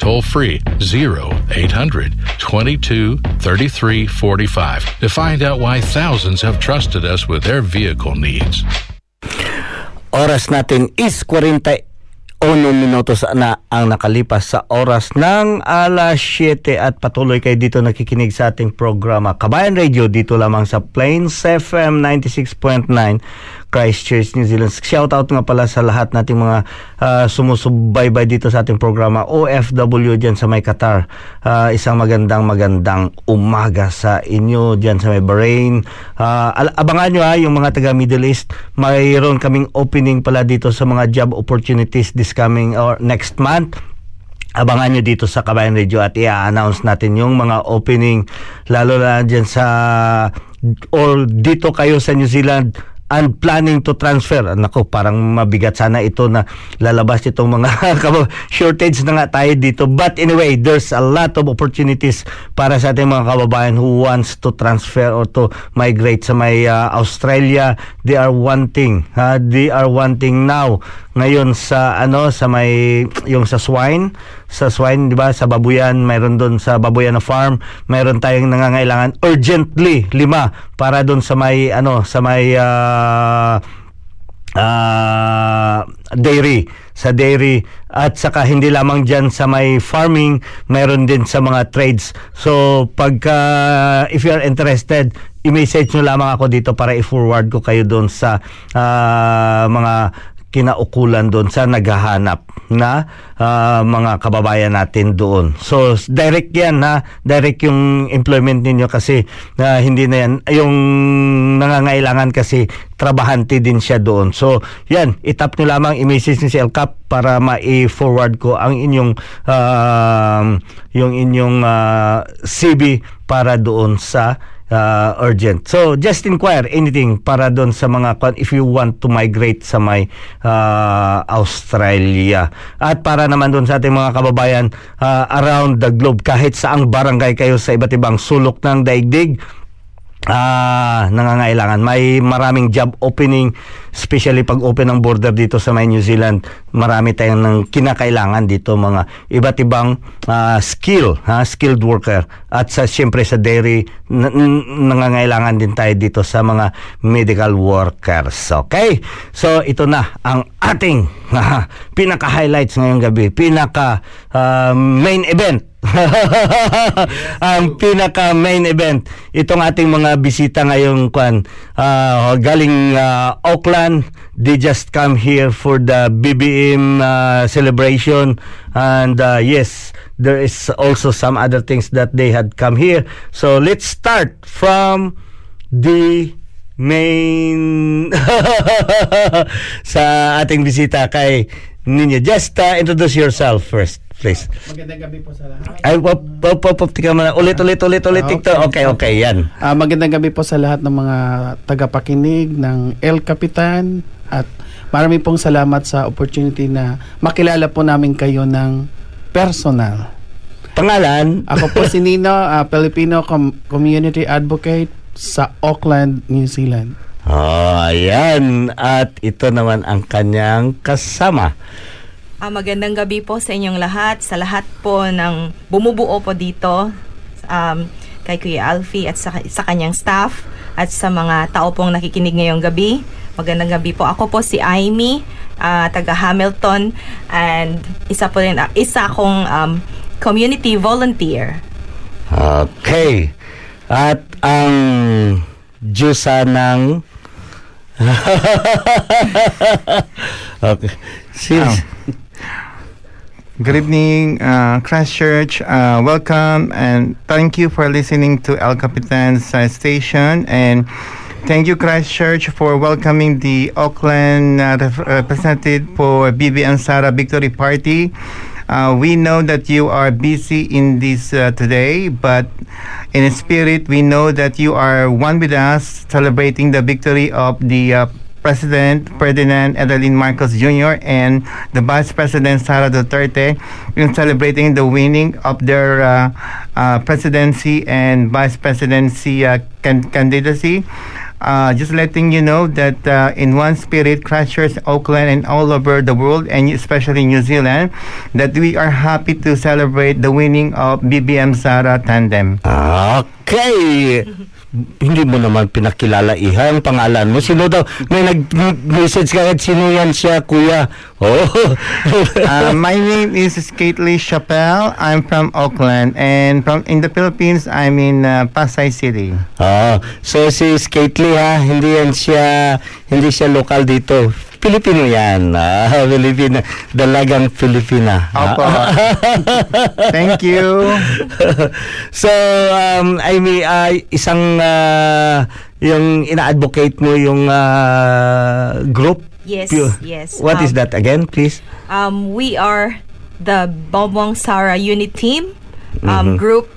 Speaker 4: toll free 0800 22 33 45 to find out why thousands have trusted us with their vehicle needs.
Speaker 5: Oras natin is 40 Ono minutos na ang nakalipas sa oras ng alas 7 at patuloy kayo dito nakikinig sa ating programa Kabayan Radio dito lamang sa Plains FM 96.9 Christchurch, New Zealand. Shout out nga pala sa lahat nating mga uh, sumusubaybay dito sa ating programa OFW dyan sa may Qatar. Uh, isang magandang magandang umaga sa inyo dyan sa may Bahrain. Uh, abangan nyo ha yung mga taga Middle East. Mayroon kaming opening pala dito sa mga job opportunities this coming or next month. Abangan nyo dito sa Kabayan Radio at i-announce natin yung mga opening lalo na dyan sa or dito kayo sa New Zealand and planning to transfer. Nako, parang mabigat sana ito na lalabas itong mga shortage na nga tayo dito. But anyway, there's a lot of opportunities para sa ating mga kababayan who wants to transfer or to migrate sa may uh, Australia. They are wanting, uh, they are wanting now ngayon sa ano sa may yung sa swine sa swine di ba? Sa babuyan mayroon doon sa babuyan na farm mayroon tayong nangangailangan urgently lima para doon sa may ano sa may uh, uh, dairy. Sa dairy at saka hindi lamang dyan sa may farming mayroon din sa mga trades. So pagka if you are interested i-message nyo lamang ako dito para i-forward ko kayo doon sa uh, mga kinaukulan doon sa naghahanap na uh, mga kababayan natin doon. So direct yan ha, direct yung employment ninyo kasi uh, hindi na yan yung nangangailangan kasi trabahante din siya doon. So yan, itap nyo lamang i-message ni si LCAP para ma-forward ko ang inyong uh, yung inyong uh, CV para doon sa uh, urgent. So, just inquire anything para doon sa mga if you want to migrate sa may uh, Australia. At para naman doon sa ating mga kababayan uh, around the globe kahit saang barangay kayo sa iba't ibang sulok ng daigdig, ah nangangailangan. May maraming job opening especially pag open ng border dito sa may New Zealand. Marami tayong ng kinakailangan dito mga iba't ibang uh, skill ha skilled worker. At sa siyempre sa dairy nangangailangan din tayo dito sa mga medical workers. Okay? So ito na ang ating uh, pinaka highlights ngayong gabi. Pinaka uh, main event ang pinaka main event itong ating mga bisita ngayong kwan. Ah, galing ah, Auckland. They just come here for the BBM ah, celebration. And ah, yes there is also some other things that they had come here. So let's start from the main sa ating bisita kay Ninyo. Just uh, introduce yourself first, please.
Speaker 13: Magandang gabi po sa lahat.
Speaker 5: Ay, pop, pop, pop, pop, tika muna. Ulit, ulit, ulit, ulit,
Speaker 13: Ah,
Speaker 5: TikTok. Okay, okay, yan.
Speaker 13: Ah, magandang gabi po sa lahat ng mga tagapakinig ng El Capitan at marami pong salamat sa opportunity na makilala po namin kayo ng personal.
Speaker 5: Pangalan?
Speaker 13: Ako po si Nino, ah, Filipino com- Community Advocate sa Auckland, New Zealand.
Speaker 5: Oh, ayan. At ito naman ang kanyang kasama.
Speaker 11: Ah, magandang gabi po sa inyong lahat, sa lahat po ng bumubuo po dito, um, kay Kuya Alfie at sa, sa kanyang staff, at sa mga tao pong nakikinig ngayong gabi. Magandang gabi po. Ako po si Amy, ah, taga Hamilton, and isa po rin, ah, isa akong um, community volunteer.
Speaker 5: Okay. At ang Diyosa ng... okay. Sis.
Speaker 14: Oh. Good evening, uh, Christchurch. Uh, welcome and thank you for listening to El Capitan's uh, station. And thank you, Christchurch, for welcoming the Auckland uh, rep- representative for BB and Sara Victory Party. Uh, we know that you are busy in this uh, today, but in spirit, we know that you are one with us celebrating the victory of the uh, President Ferdinand Adeline Marcos Jr. and the Vice President Sara Duterte in celebrating the winning of their uh, uh, presidency and vice presidency uh, can- candidacy. Uh, just letting you know that uh, in one spirit, Christchurch, Auckland, and all over the world, and especially New Zealand, that we are happy to celebrate the winning of BBM Sara tandem.
Speaker 5: Okay. Hindi mo naman pinakilala iha ang pangalan mo. Sino daw? May nag-message ka sino yan siya, kuya? Oh.
Speaker 14: uh, my name is Skately Chappelle. I'm from Auckland, and from in the Philippines, I'm in uh, Pasay City.
Speaker 5: Ah, so si Skately ha, hindi yan siya, hindi siya lokal dito. Pilipino yan. Ah, Pilipina. Dalagang Pilipina.
Speaker 14: Opo. Thank you.
Speaker 5: so, um, I mean, ah, isang ah, yung ina-advocate mo yung ah, group?
Speaker 11: Yes,
Speaker 5: Pu-
Speaker 11: yes.
Speaker 5: What is
Speaker 11: Um,
Speaker 5: that again, please?
Speaker 11: Um, we are the Bonbong Sara Unit Team um, group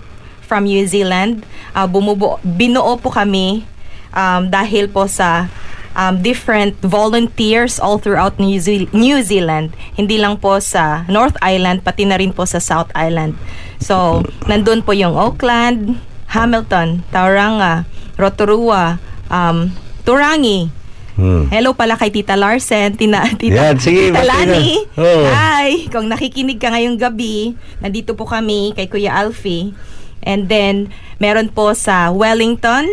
Speaker 11: from New Zealand. Uh, bumubuo, binuo po kami um, dahil po sa um, different volunteers all throughout New, Ze- New Zealand. Hindi lang po sa North Island, pati na rin po sa South Island. So, nandun po yung Auckland, Hamilton, Tauranga, Rotorua, um, Turangi,
Speaker 5: Hmm.
Speaker 11: Hello pala kay Tita Larsen, tina, Tita,
Speaker 5: Yan, sige,
Speaker 11: Tita. Lani.
Speaker 5: Oo.
Speaker 11: Hi! Kung nakikinig ka ngayong gabi, nandito po kami kay Kuya Alfie. And then, meron po sa Wellington,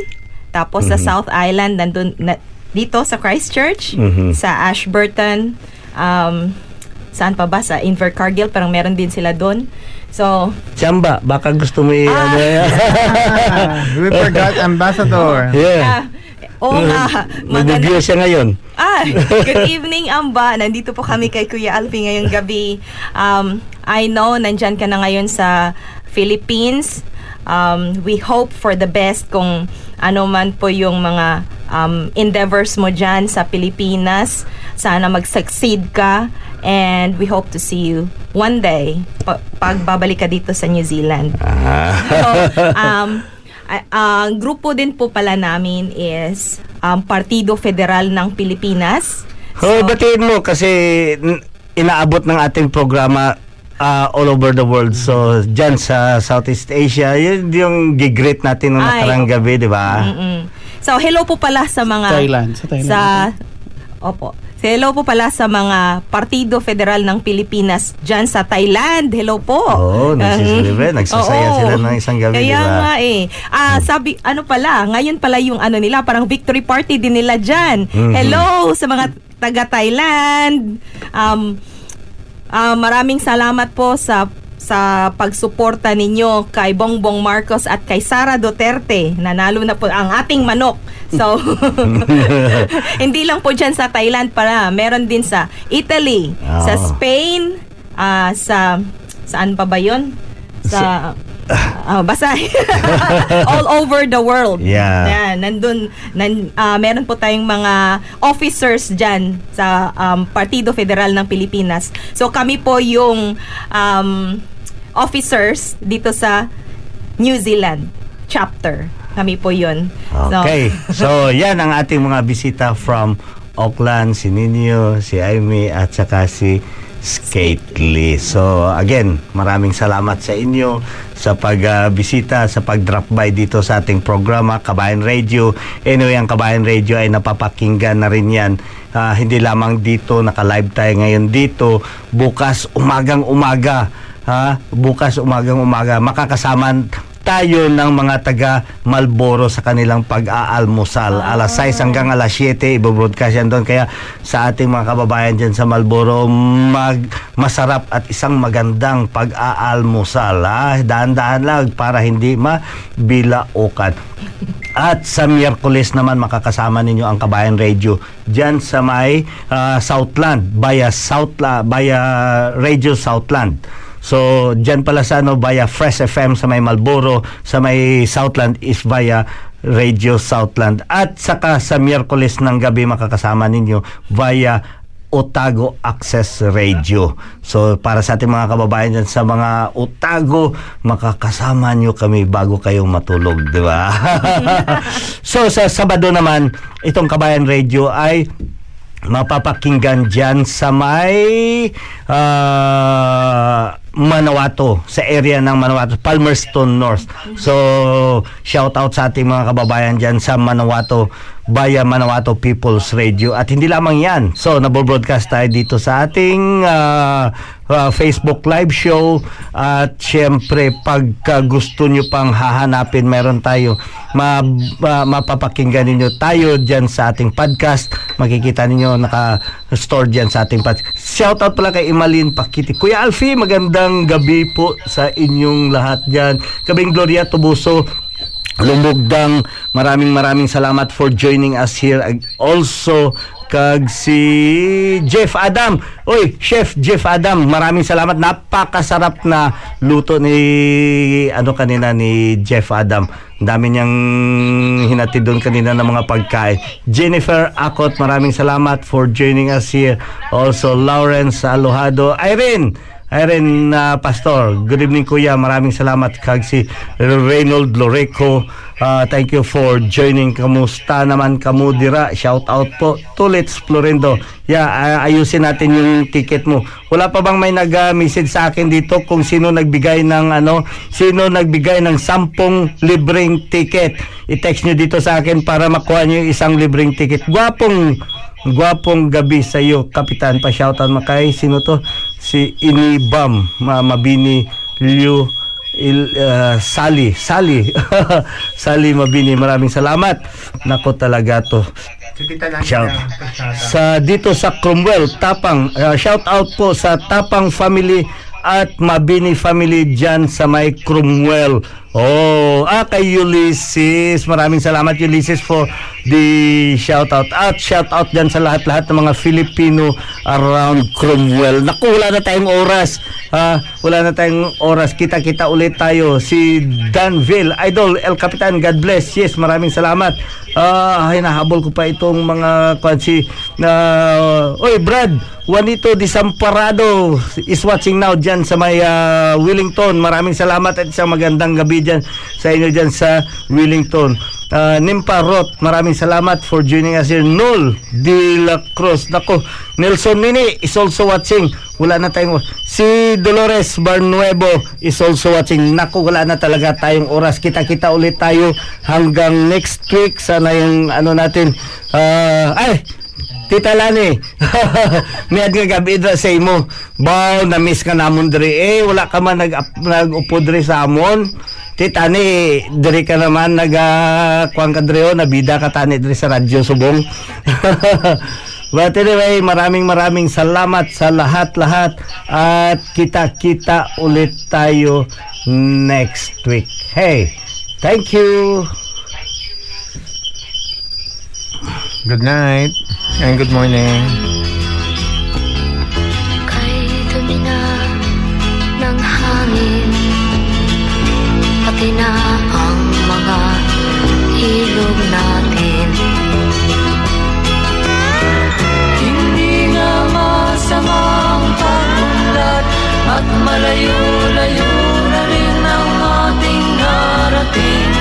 Speaker 11: tapos sa
Speaker 5: Mhm.
Speaker 11: South Island, nandun, na, dito sa Christchurch,
Speaker 5: Mhm.
Speaker 11: sa Ashburton, um, saan pa ba? Sa Invercargill, parang meron din sila doon. So,
Speaker 5: Chamba, baka gusto mo i-
Speaker 11: Ah.
Speaker 5: ano yan.
Speaker 14: We forgot Ambassador.
Speaker 5: Yeah.
Speaker 11: ah, oo nga.
Speaker 5: Nag-review siya ngayon.
Speaker 11: Ah, good evening, Amba. Nandito po kami kay Kuya Alfie ngayong gabi. Um, I know, nandyan ka na ngayon sa Philippines. Um, we hope for the best kung ano man po yung mga um, endeavors mo dyan sa Pilipinas. Sana mag-succeed ka. And we hope to see you one day pa- pag babalik ka dito sa New Zealand. So, um, ang grupo din po pala namin is um, Partido Federal ng Pilipinas.
Speaker 5: Hoy, batiin mo kasi inaabot ng ating programa ah, all over the world. So, dyan sa Southeast Asia, yun yung gigreet natin noong nakarang gabi, di ba?
Speaker 11: Mm-mm. So, hello po pala sa mga...
Speaker 13: Thailand, sa Thailand.
Speaker 11: Sa, opo. So, hello po pala sa mga Partido Federal ng Pilipinas dyan sa Thailand. Hello po.
Speaker 5: Oo, nagsisilibre.
Speaker 11: Mhm.
Speaker 5: Nagsasaya
Speaker 11: Oo.
Speaker 5: sila ng isang gabi,
Speaker 11: Kaya
Speaker 5: ba? Hmm.
Speaker 11: nga eh. Ah, sabi, ano pala, ngayon pala yung ano nila, parang victory party din nila dyan.
Speaker 5: Mhm.
Speaker 11: Hello sa mga taga Thailand. Um, ah, maraming salamat po sa sa pagsuporta ninyo kay Bongbong Marcos at kay Sara Duterte. Nanalo na po ang ating manok. So, hindi lang po dyan sa Thailand para. Meron din sa Italy, sa
Speaker 5: Oh.
Speaker 11: Spain, ah, sa... Saan pa ba yun? Sa... ah, basta all over the world.
Speaker 5: Yeah.
Speaker 11: Yan, nandun nan, ah, meron po tayong mga officers diyan sa um, Partido Federal ng Pilipinas. So kami po yung um, officers dito sa New Zealand chapter. Kami po 'yun. So,
Speaker 5: Okay. So, yan ang ating mga bisita from Auckland, si Nino, si Amy, at saka si Skate Lee. So, again, maraming salamat sa inyo sa pagbisita, sa pag-drop by dito sa ating programa, Kabayan Radio. Anyway, ang Kabayan Radio ay napapakinggan na rin yan. Ah, hindi lamang dito, naka-live tayo ngayon dito. Bukas, umagang umaga. Ha? Bukas, umagang umaga. Makakasama tayo ng mga taga Malboro sa kanilang pag-aalmusal. Alas 6 hanggang alas 7, ibobroadcast yan doon. Kaya sa ating mga kababayan dyan sa Malboro, mag, masarap at isang magandang pag-aalmusal. Ha? Daan-daan lang para hindi mabilaukan. At sa Miyerkules naman makakasama ninyo ang Kabayan Radio diyan sa may ah, Southland via Southla via Radio Southland. So diyan pala sa ano via Fresh FM sa may Malboro, sa may Southland is via Radio Southland at saka sa Miyerkules ng gabi makakasama ninyo via Otago Access Radio. So para sa ating mga kababayan dyan sa mga Otago, makakasama nyo kami bago kayong matulog, di ba? so sa Sabado naman, itong Kabayan Radio ay mapapakinggan dyan sa may ah, Manawato, sa area ng Manawato, Palmerston North. So, shout out sa ating mga kababayan dyan sa Manawato via Manawato People's Radio. At hindi lamang yan. So, nabobroadcast tayo dito sa ating ah, ah, Facebook live show. At syempre, pagka gusto nyo pang hahanapin, meron tayo. Ma, ma- mapapakinggan ninyo tayo dyan sa ating podcast. Makikita ninyo naka-store dyan sa ating podcast. Shout out pala kay Imalin Pakiti. Kuya Alfie, magandang gabi po sa inyong lahat dyan. Kabing Gloria Tubuso, Lumugdang, maraming maraming salamat for joining us here. Also, kag si Jeff Adam. Oy, Chef Jeff Adam, maraming salamat. Napakasarap na luto ni ano kanina ni Jeff Adam. Dami niyang hinatid doon kanina ng mga pagkain. Jennifer Akot, maraming salamat for joining us here. Also, Lawrence Alojado. Irene, Irene uh, Pastor, good evening kuya. Maraming salamat kag si Reynold Loreco. Uh, thank you for joining. Kamusta naman kamu dira? Shout out po. Tulits Florendo. Yeah, uh, ayusin natin yung ticket mo. Wala pa bang may nag-message sa akin dito kung sino nagbigay ng ano, sino nagbigay ng sampung libreng ticket? I-text nyo dito sa akin para makuha nyo isang libreng ticket. Gwapong Gwapong gabi sa iyo, Kapitan. Pa-shoutout mo kay sino to? Si Inibam, Ma Mabini Liu Il, uh, Sally, Sally. Sally Mabini, maraming salamat. Nako talaga to. Shout. Sa dito sa Cromwell, Tapang, uh, shout out po sa Tapang family at Mabini family dyan sa may Cromwell. Oh, ah kay Ulysses. Maraming salamat Ulysses for the shout out. At shout out dyan sa lahat-lahat ng mga Filipino around Cromwell. Naku, wala na tayong oras. Ah, wala na tayong oras. Kita-kita ulit tayo. Si Danville, Idol, El Capitan, God bless. Yes, maraming salamat. Ah, hinahabol ko pa itong mga kwansi na Oy, Brad, Juanito Disamparado is watching now dyan sa may ah, Wellington. Maraming salamat at isang magandang gabi dyan sa inyo dyan sa Wellington. Ah, Nimpa Roth, maraming salamat for joining us here. Nol De La Cruz. Nako, Nelson Nini is also watching. Wala na tayong Si Dolores Barnuevo is also watching. Nako, wala na talaga tayong oras. Kita-kita ulit tayo hanggang next week. Sana yung ano natin. ah, ay, Tita Lani, may nga gabi dra sa imo. Baw, na-miss ka namon diri. Eh, wala ka man nag nag-upo diri sa amon. Tita ni, diri ka naman nag uh, kuwang ka diri o, nabida ka tani diri sa radyo subong. But anyway, maraming maraming salamat sa lahat-lahat at kita-kita ulit tayo next week. Hey, thank you.
Speaker 14: Good night and good morning.
Speaker 8: Malayo-layo na rin ang ating narating.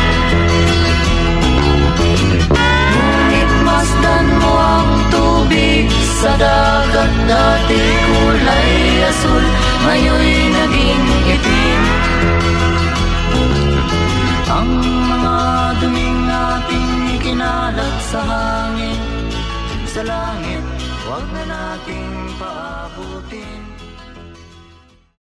Speaker 8: Ngunit masdan mo ang tubig sa dagat Dati kulay asul, ngayon'y naging itim. Ang mga duming ating ikinalat sa hangin Sa